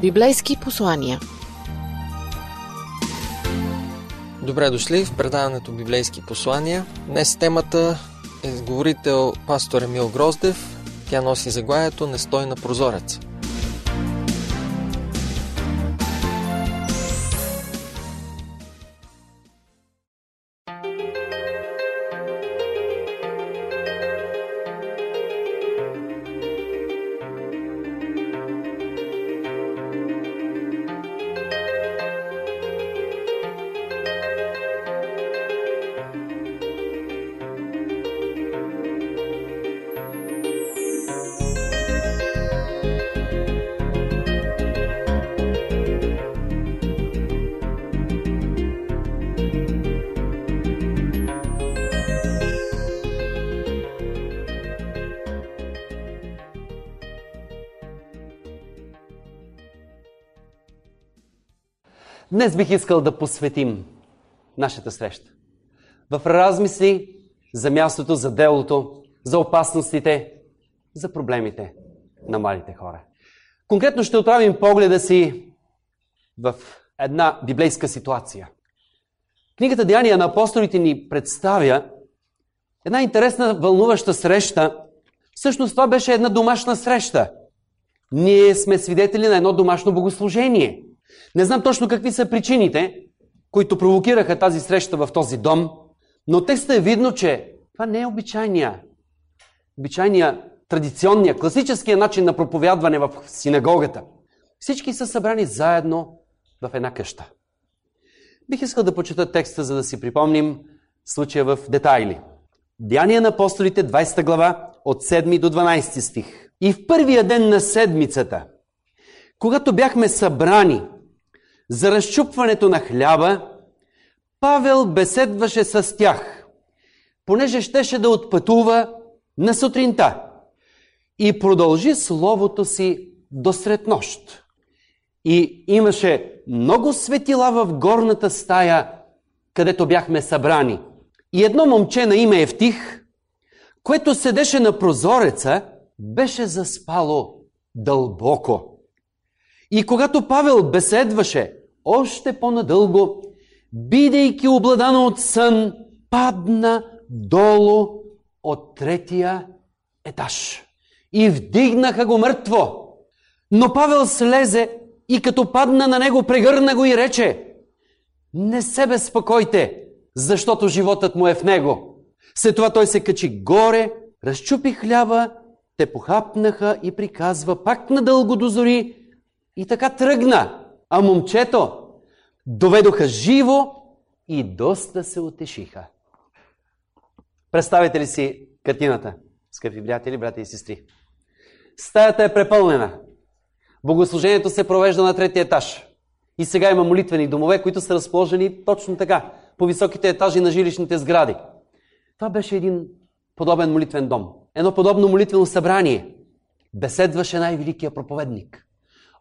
Библейски послания. Добре дошли в предаването Библейски послания. Днес темата е говорител пастор Емил Гроздев. Тя носи заглавието Не стой на прозорец. Днес бих искал да посветим нашата среща в размисли за мястото, за делото, за опасностите, за проблемите на младите хора. Конкретно ще отправим погледа си в една библейска ситуация. Книгата Деяния на апостолите ни представя една интересна, вълнуваща среща. Всъщност това беше една домашна среща. Ние сме свидетели на едно домашно богослужение – не знам точно какви са причините, които провокираха тази среща в този дом, но текста е видно, че това не е обичайния, обичайния, традиционния, класическия начин на проповядване в синагогата. Всички са събрани заедно в една къща. Бих искал да почета текста, за да си припомним случая в детайли. Деяния на апостолите, 20 глава, от 7 до 12 стих. И в първия ден на седмицата, когато бяхме събрани за разчупването на хляба, Павел беседваше с тях, понеже щеше да отпътува на сутринта и продължи словото си до сред нощ. И имаше много светила в горната стая, където бяхме събрани. И едно момче на име Евтих, което седеше на прозореца, беше заспало дълбоко. И когато Павел беседваше още по-надълго, бидейки обладано от сън, падна долу от третия етаж. И вдигнаха го мъртво. Но Павел слезе и като падна на него, прегърна го и рече Не се безпокойте, защото животът му е в него. След това той се качи горе, разчупи хляба, те похапнаха и приказва пак надълго до зори и така тръгна. А момчето доведоха живо и доста се утешиха. Представете ли си картината, скъпи приятели, брати и сестри? Стаята е препълнена. Богослужението се провежда на третия етаж. И сега има молитвени домове, които са разположени точно така, по високите етажи на жилищните сгради. Това беше един подобен молитвен дом. Едно подобно молитвено събрание. Беседваше най-великия проповедник.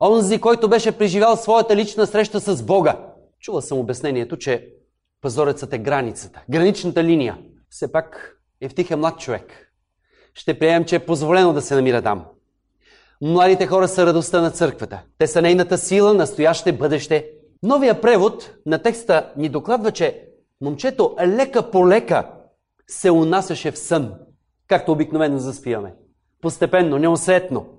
Онзи, който беше преживял своята лична среща с Бога. Чула съм обяснението, че пазорецът е границата, граничната линия. Все пак Евтих е млад човек. Ще приемем, че е позволено да се намира там. Младите хора са радостта на църквата. Те са нейната сила, настояще, бъдеще. Новия превод на текста ни докладва, че момчето лека по лека се унасяше в сън, както обикновено заспиваме. Постепенно, неусетно.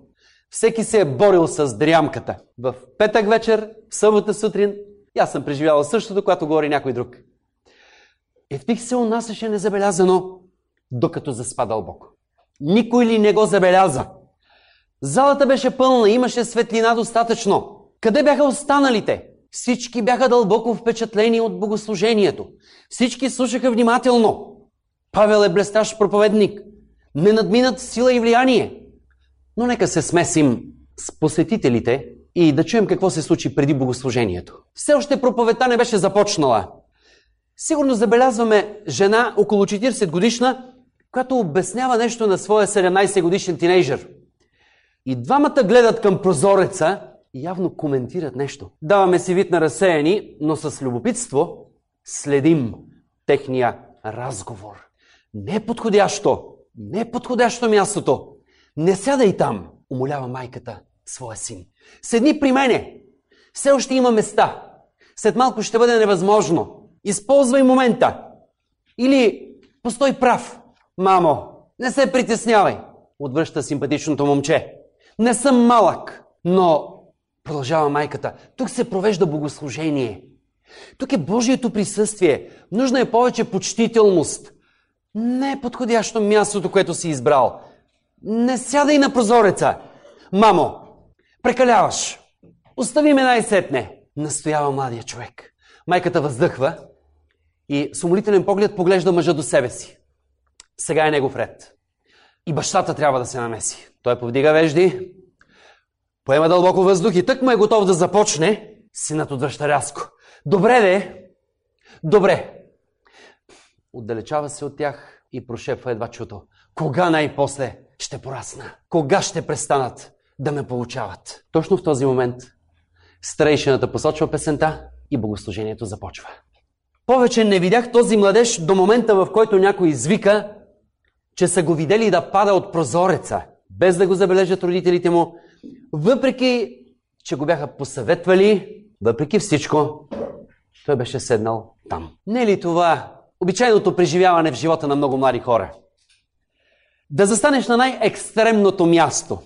Всеки се е борил с дрямката. В петък вечер, в събота сутрин, и аз съм преживявал същото, когато говори някой друг. Евтих се унасяше незабелязано, докато заспа дълбоко. Никой ли не го забеляза? Залата беше пълна, имаше светлина достатъчно. Къде бяха останалите? Всички бяха дълбоко впечатлени от богослужението. Всички слушаха внимателно. Павел е блестящ проповедник. Не надминат сила и влияние. Но нека се смесим с посетителите и да чуем какво се случи преди богослужението. Все още проповедта не беше започнала. Сигурно забелязваме жена около 40 годишна, която обяснява нещо на своя 17 годишен тинейджър. И двамата гледат към прозореца и явно коментират нещо. Даваме си вид на разсеяни, но с любопитство следим техния разговор. Не е подходящо, не подходящо мястото. Не сядай там, умолява майката своя син. Седни при мене. Все още има места. След малко ще бъде невъзможно. Използвай момента. Или постой прав. Мамо, не се притеснявай. Отвръща симпатичното момче. Не съм малък, но Продължава майката. Тук се провежда богослужение. Тук е Божието присъствие. Нужна е повече почтителност. Не е подходящо мястото, което си избрал. Не сядай на прозореца. Мамо, прекаляваш. Остави ме най-сетне. Настоява младия човек. Майката въздъхва и с умолителен поглед поглежда мъжа до себе си. Сега е негов ред. И бащата трябва да се намеси. Той повдига вежди, Поема дълбоко въздух и тък му е готов да започне, синът отвръща рязко. Добре де, добре. Отдалечава се от тях и прошепва едва чуто. Кога най-после ще порасна? Кога ще престанат да ме получават? Точно в този момент старейшината посочва песента и богослужението започва. Повече не видях този младеж до момента, в който някой извика, че са го видели да пада от прозореца, без да го забележат родителите му, въпреки, че го бяха посъветвали, въпреки всичко, той беше седнал там. Не е ли това обичайното преживяване в живота на много млади хора? Да застанеш на най-екстремното място.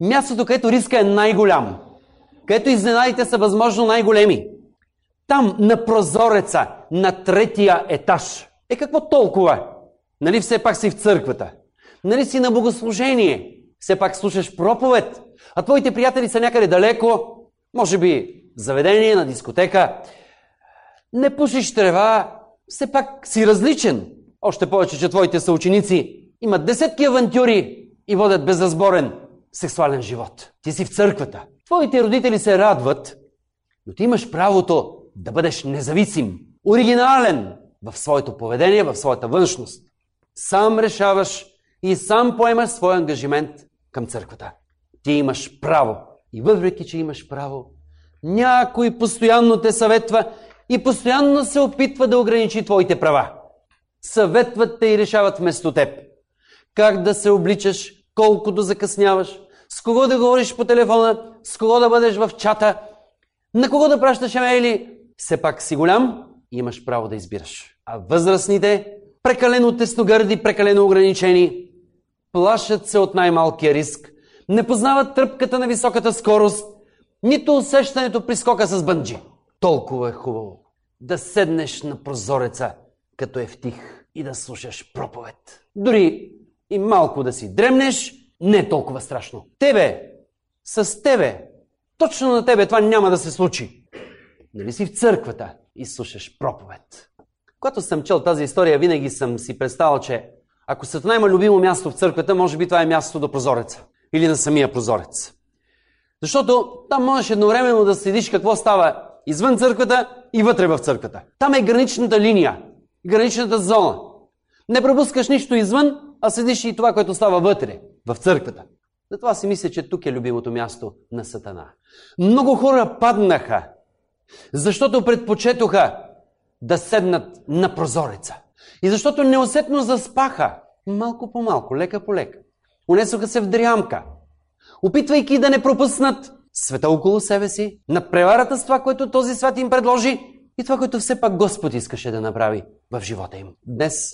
Мястото, където риска е най-голям. Където изненадите са възможно най-големи. Там, на прозореца, на третия етаж. Е какво толкова? Нали все пак си в църквата? Нали си на богослужение? Все пак слушаш проповед? а твоите приятели са някъде далеко, може би заведение, на дискотека. Не пушиш трева, все пак си различен. Още повече, че твоите съученици имат десетки авантюри и водят безразборен сексуален живот. Ти си в църквата. Твоите родители се радват, но ти имаш правото да бъдеш независим, оригинален в своето поведение, в своята външност. Сам решаваш и сам поемаш своя ангажимент към църквата. Ти имаш право. И въпреки, че имаш право, някой постоянно те съветва и постоянно се опитва да ограничи твоите права. Съветват те и решават вместо теб. Как да се обличаш, колко да закъсняваш, с кого да говориш по телефона, с кого да бъдеш в чата, на кого да пращаш емейли. Все пак си голям и имаш право да избираш. А възрастните, прекалено тесногърди, прекалено ограничени, плашат се от най-малкия риск не познават тръпката на високата скорост, нито усещането при скока с бънджи. Толкова е хубаво да седнеш на прозореца, като е в тих и да слушаш проповед. Дори и малко да си дремнеш, не е толкова страшно. Тебе, с тебе, точно на тебе това няма да се случи. Нали си в църквата и слушаш проповед. Когато съм чел тази история, винаги съм си представил, че ако Сатана има любимо място в църквата, може би това е мястото до прозореца или на самия прозорец. Защото там можеш едновременно да следиш какво става извън църквата и вътре в църквата. Там е граничната линия, граничната зона. Не пропускаш нищо извън, а следиш и това, което става вътре, в църквата. Затова си мисля, че тук е любимото място на Сатана. Много хора паднаха, защото предпочетоха да седнат на прозореца. И защото неусетно заспаха, малко по малко, лека по лека. Унесоха се в дрямка, опитвайки да не пропуснат света около себе си, на преварата с това, което този свят им предложи и това, което все пак Господ искаше да направи в живота им. Днес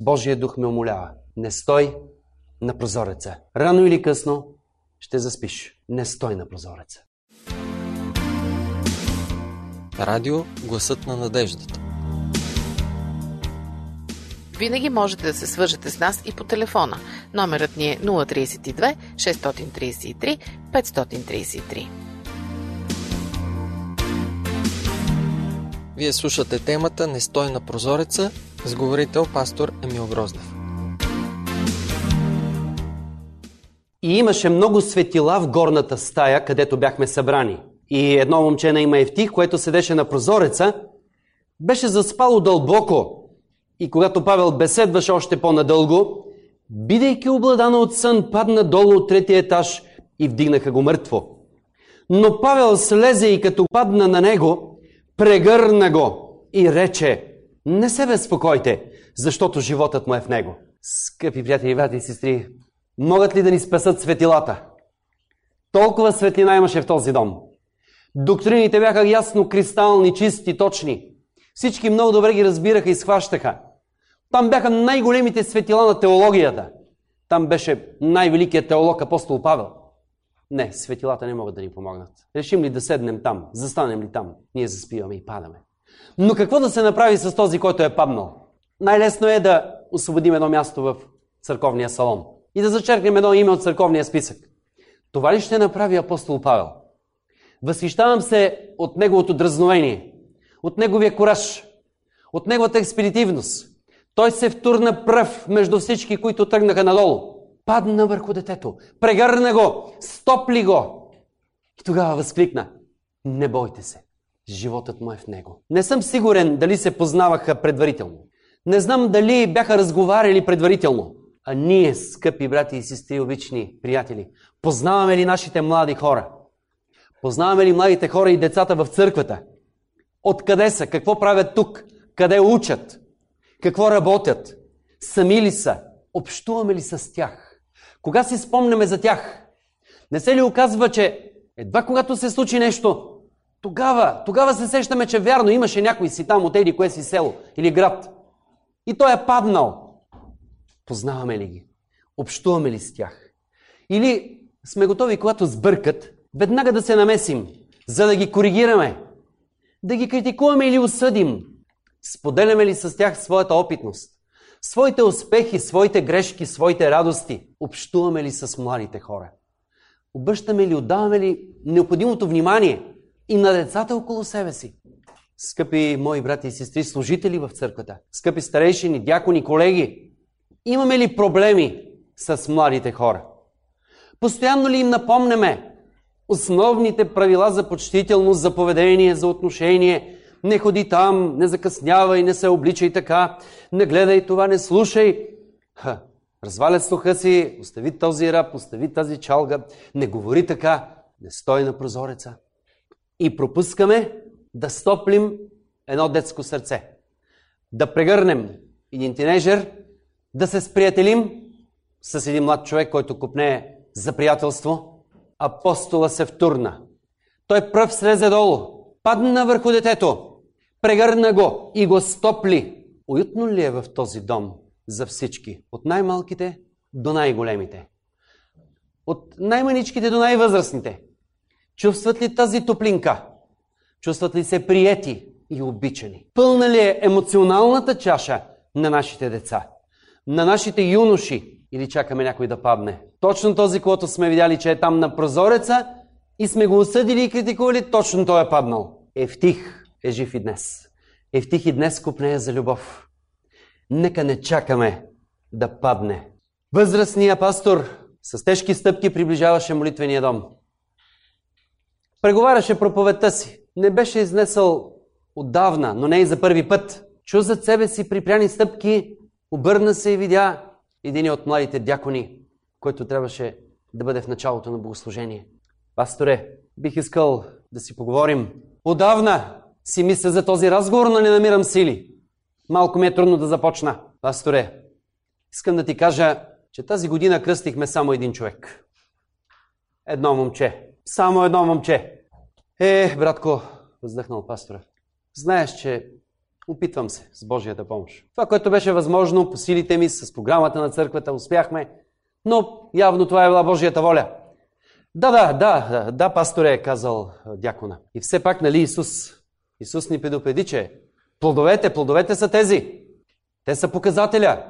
Божия дух ме умолява. Не стой на прозореца. Рано или късно ще заспиш. Не стой на прозореца. Радио Гласът на надеждата. Винаги можете да се свържете с нас и по телефона. Номерът ни е 032 633 533. Вие слушате темата Не стой на прозореца с говорител пастор Емил Гроздев. И имаше много светила в горната стая, където бяхме събрани. И едно момче на Евтих, което седеше на прозореца, беше заспало дълбоко и когато Павел беседваше още по-надълго, бидейки обладана от сън, падна долу от третия етаж и вдигнаха го мъртво. Но Павел слезе и като падна на него, прегърна го и рече, не се безпокойте, защото животът му е в него. Скъпи приятели, брати и сестри, могат ли да ни спасат светилата? Толкова светлина имаше в този дом. Доктрините бяха ясно кристални, чисти, точни. Всички много добре ги разбираха и схващаха. Там бяха най-големите светила на теологията. Там беше най-великият теолог апостол Павел. Не, светилата не могат да ни помогнат. Решим ли да седнем там, застанем ли там, ние заспиваме и падаме. Но какво да се направи с този, който е паднал? Най-лесно е да освободим едно място в църковния салон и да зачеркнем едно име от църковния списък. Това ли ще направи апостол Павел? Възхищавам се от неговото дразновение, от неговия кораж, от неговата експедитивност. Той се втурна пръв между всички, които тръгнаха надолу. Падна върху детето, прегърна го, стопли го. И тогава възкликна, не бойте се, животът му е в него. Не съм сигурен дали се познаваха предварително. Не знам дали бяха разговаряли предварително. А ние, скъпи брати и сестри, обични приятели, познаваме ли нашите млади хора? Познаваме ли младите хора и децата в църквата? Откъде са? Какво правят тук? Къде учат? Какво работят? Сами ли са? Общуваме ли с тях? Кога си спомняме за тях? Не се ли оказва, че едва когато се случи нещо, тогава, тогава се сещаме, че вярно имаше някой си там от еди кое си село или град. И той е паднал. Познаваме ли ги? Общуваме ли с тях? Или сме готови, когато сбъркат, веднага да се намесим, за да ги коригираме, да ги критикуваме или осъдим. Споделяме ли с тях своята опитност? Своите успехи, своите грешки, своите радости. Общуваме ли с младите хора? Обръщаме ли, отдаваме ли необходимото внимание и на децата около себе си? Скъпи мои брати и сестри, служители в църквата, скъпи старейшини, дякони, колеги, имаме ли проблеми с младите хора? Постоянно ли им напомняме основните правила за почтителност, за поведение, за отношение – не ходи там, не закъснявай, не се обличай така, не гледай това, не слушай. Ха, развалят слуха си, остави този раб, остави тази чалга, не говори така, не стой на прозореца. И пропускаме да стоплим едно детско сърце. Да прегърнем един тинейжер, да се сприятелим с един млад човек, който купне за приятелство. Апостола се втурна. Той пръв слезе долу, падна върху детето, Прегърна го и го стопли. Уютно ли е в този дом за всички? От най-малките до най-големите. От най-маничките до най-възрастните. Чувстват ли тази топлинка? Чувстват ли се приети и обичани? Пълна ли е емоционалната чаша на нашите деца? На нашите юноши? Или чакаме някой да падне? Точно този, който сме видяли, че е там на прозореца и сме го осъдили и критикували, точно той е паднал. Ефтих е жив и днес. Евтих и днес купнее за любов. Нека не чакаме да падне. Възрастният пастор с тежки стъпки приближаваше молитвения дом. Преговаряше проповедта си. Не беше изнесъл отдавна, но не и за първи път. Чу зад себе си припряни стъпки, обърна се и видя един от младите дякони, който трябваше да бъде в началото на богослужение. Пасторе, бих искал да си поговорим. Отдавна си мисля за този разговор, но не намирам сили. Малко ми е трудно да започна. Пасторе, искам да ти кажа, че тази година кръстихме само един човек. Едно момче. Само едно момче. Е, братко, въздъхнал пастора. Знаеш, че опитвам се с Божията помощ. Това, което беше възможно по силите ми, с програмата на църквата, успяхме, но явно това е била Божията воля. Да, да, да, да, пасторе, е казал дякона. И все пак, нали, Исус Исус ни предупреди, че плодовете, плодовете са тези. Те са показателя.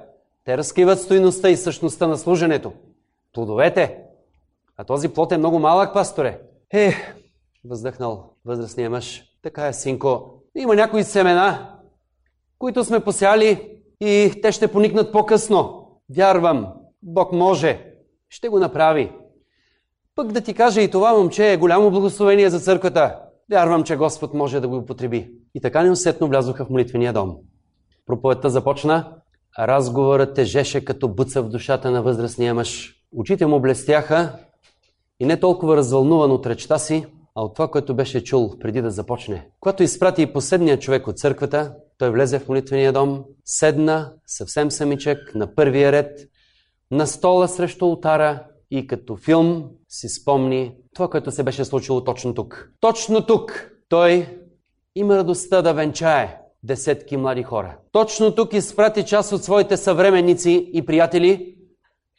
Те разкриват стоиността и същността на служенето. Плодовете. А този плод е много малък, пасторе. Е, въздъхнал възрастния мъж. Така е, синко. Има някои семена, които сме посяли и те ще поникнат по-късно. Вярвам, Бог може. Ще го направи. Пък да ти кажа и това момче е голямо благословение за църквата. Вярвам, че Господ може да го употреби. И така неусетно влязоха в молитвения дом. Проповедта започна, разговорът тежеше като буца в душата на възрастния мъж. Очите му блестяха и не толкова развълнуван от речта си, а от това, което беше чул преди да започне. Когато изпрати и последния човек от църквата, той влезе в молитвения дом, седна съвсем самичък на първия ред, на стола срещу ултара и като филм си спомни това, което се беше случило точно тук. Точно тук той има радостта да венчае десетки млади хора. Точно тук изпрати част от своите съвременници и приятели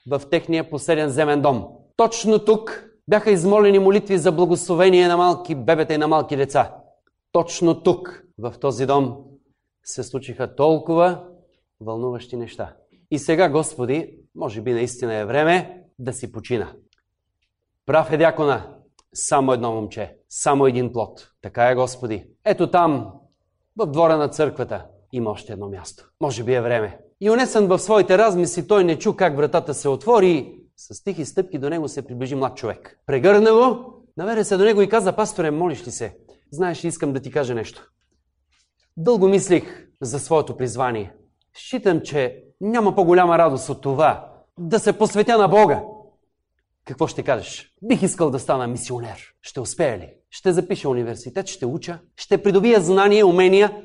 в техния последен земен дом. Точно тук бяха измолени молитви за благословение на малки бебета и на малки деца. Точно тук, в този дом, се случиха толкова вълнуващи неща. И сега, Господи, може би наистина е време да си почина. Прав е дякона, само едно момче, само един плод. Така е, Господи. Ето там, в двора на църквата, има още едно място. Може би е време. И унесен в своите размисли, той не чу как вратата се отвори с тихи стъпки до него се приближи млад човек. Прегърна го, наведе се до него и каза, пасторе, молиш ли се? Знаеш, искам да ти кажа нещо. Дълго мислих за своето призвание. Считам, че няма по-голяма радост от това да се посветя на Бога. Какво ще кажеш? Бих искал да стана мисионер. Ще успея ли? Ще запиша университет, ще уча, ще придобия знания, умения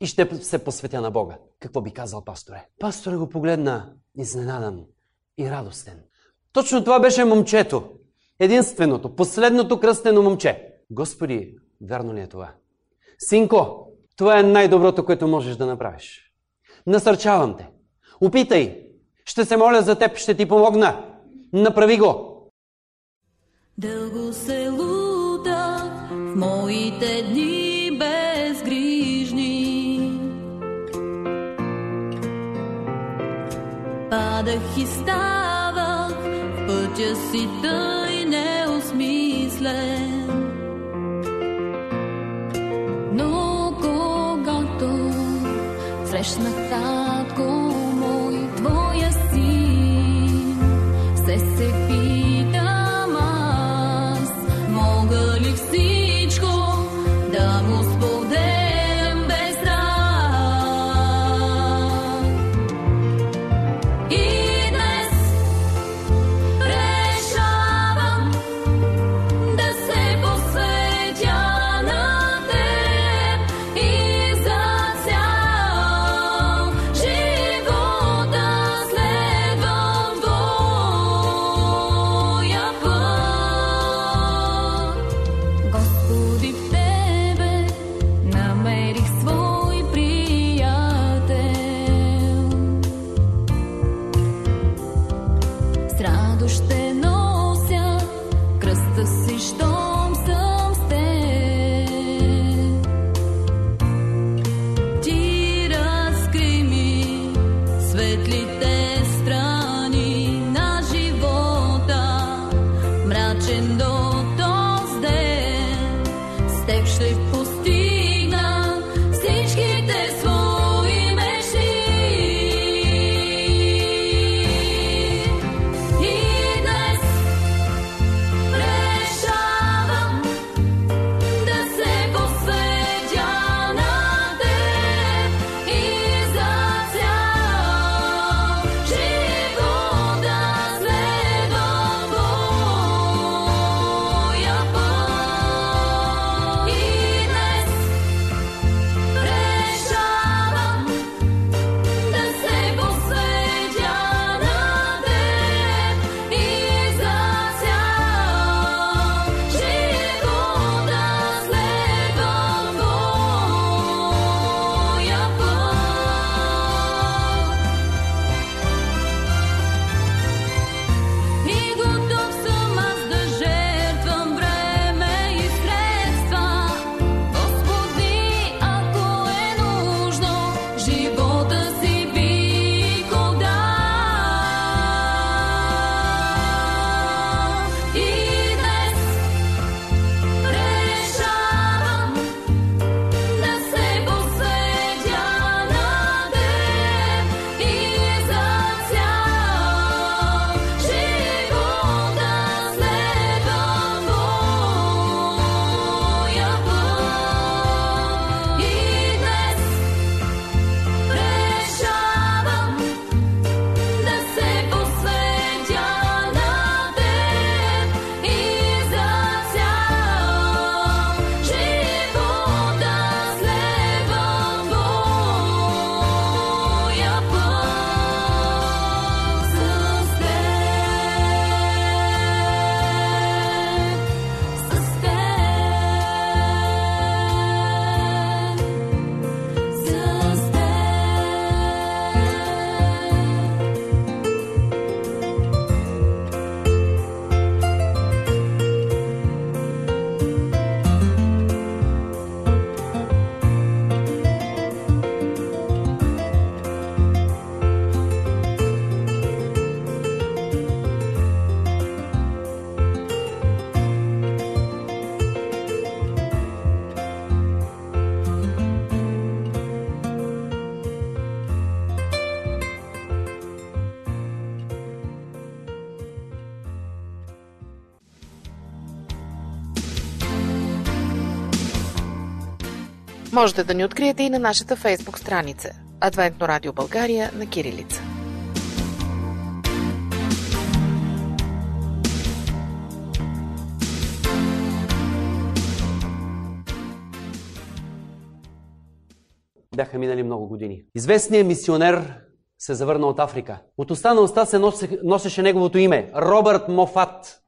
и ще се посветя на Бога. Какво би казал пасторе? Пасторе го погледна изненадан и радостен. Точно това беше момчето. Единственото, последното кръстено момче. Господи, вярно ли е това? Синко, това е най-доброто, което можеш да направиш. Насърчавам те. Опитай. Ще се моля за теб, ще ти помогна. Направи го. Дълго се лутах в моите дни безгрижни. Падах и ставах в пътя си тъй неосмислен. конечно, Можете да ни откриете и на нашата фейсбук страница Адвентно радио България на Кирилица. Бяха минали много години. Известният мисионер се завърна от Африка. От уста на уста се носе, носеше неговото име – Робърт Мофат.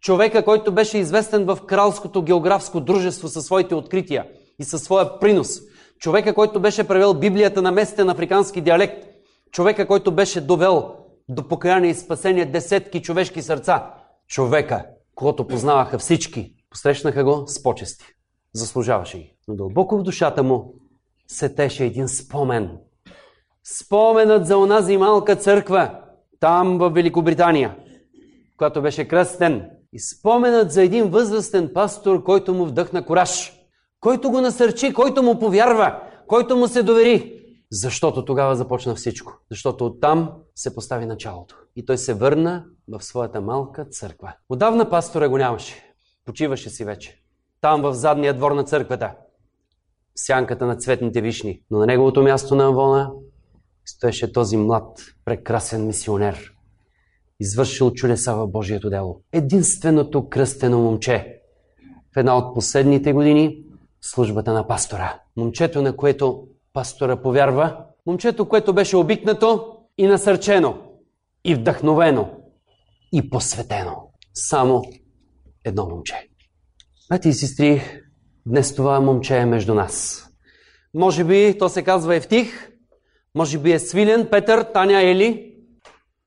Човека, който беше известен в Кралското географско дружество със своите открития и със своя принос. Човека, който беше превел Библията на местен африкански диалект. Човека, който беше довел до покаяние и спасение десетки човешки сърца. Човека, когото познаваха всички, посрещнаха го с почести. Заслужаваше ги. Но дълбоко в душата му се теше един спомен. Споменът за онази малка църква, там в Великобритания, която беше кръстен. И споменът за един възрастен пастор, който му вдъхна кораж, който го насърчи, който му повярва, който му се довери. Защото тогава започна всичко. Защото оттам се постави началото. И той се върна в своята малка църква. Отдавна пастора го нямаше. Почиваше си вече. Там в задния двор на църквата. Сянката на цветните вишни. Но на неговото място на Амвона стоеше този млад, прекрасен мисионер. Извършил чудеса в Божието дело. Единственото кръстено момче в една от последните години службата на пастора. Момчето, на което пастора повярва. Момчето, което беше обикнато и насърчено, и вдъхновено, и посветено. Само едно момче. Бати и сестри, днес това момче е между нас. Може би то се казва Евтих, може би е Свилен, Петър, Таня, Ели.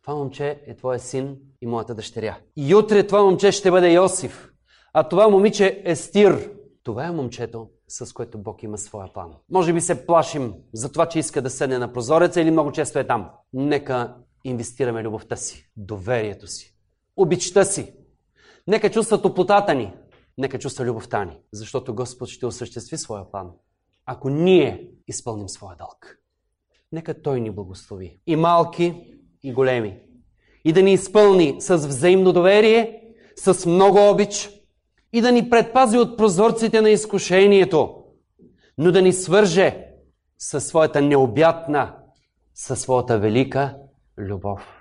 Това момче е твоя син и моята дъщеря. И утре това момче ще бъде Йосиф. А това момиче е Стир. Това е момчето, с което Бог има своя план. Може би се плашим за това, че иска да седне на прозореца или много често е там. Нека инвестираме любовта си, доверието си, обичта си. Нека чувства топлотата ни, нека чувства любовта ни, защото Господ ще осъществи своя план, ако ние изпълним своя дълг. Нека Той ни благослови. И малки, и големи. И да ни изпълни с взаимно доверие, с много обич и да ни предпази от прозорците на изкушението, но да ни свърже със своята необятна, със своята велика любов.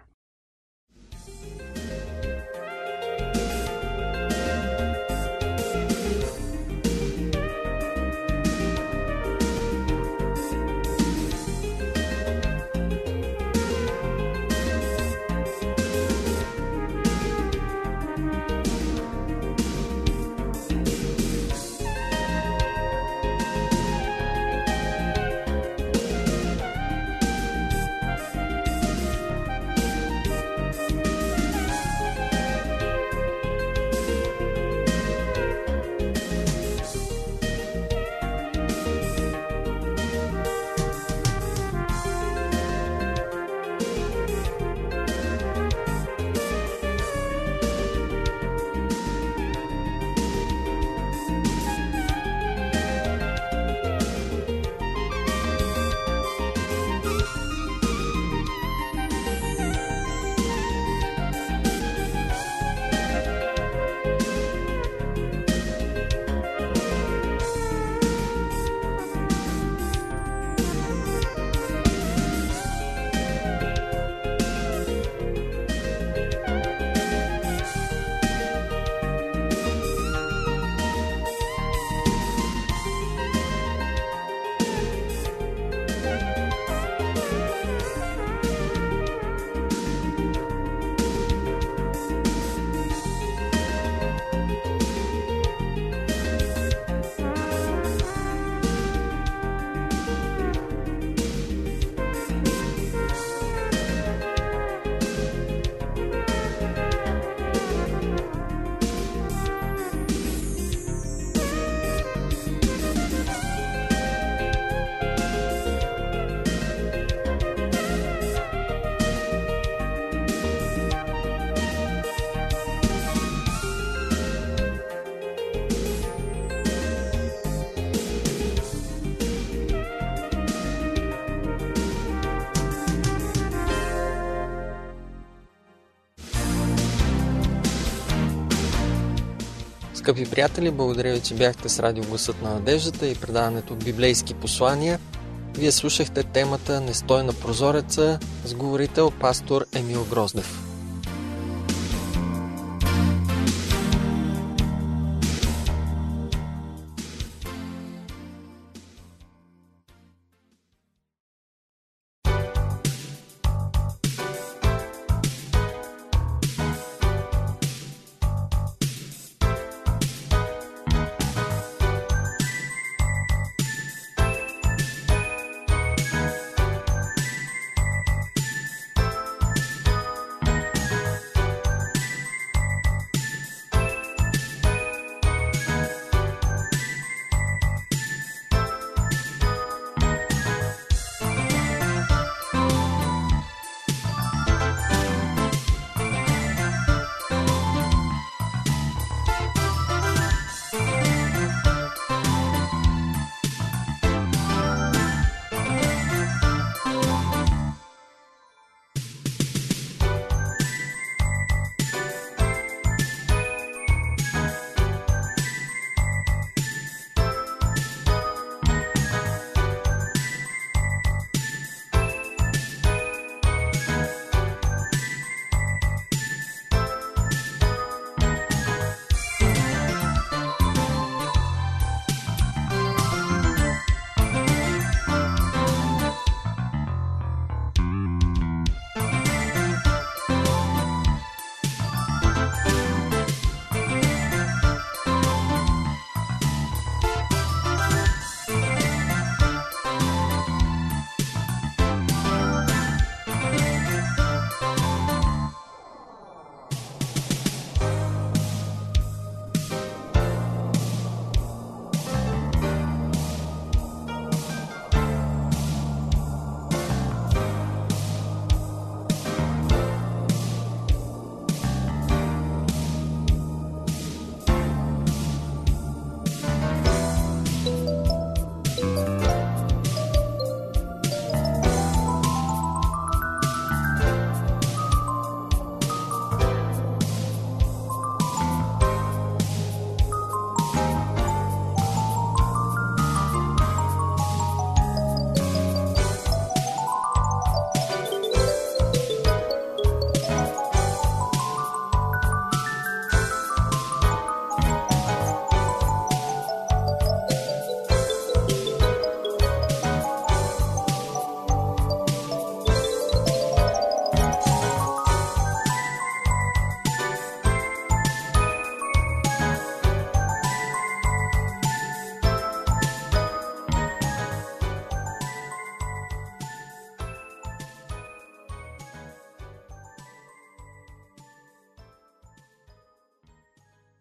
Скъпи приятели, благодаря ви, че бяхте с радио Гласът на надеждата и предаването Библейски послания. Вие слушахте темата Нестой на прозореца с говорител пастор Емил Гроздев.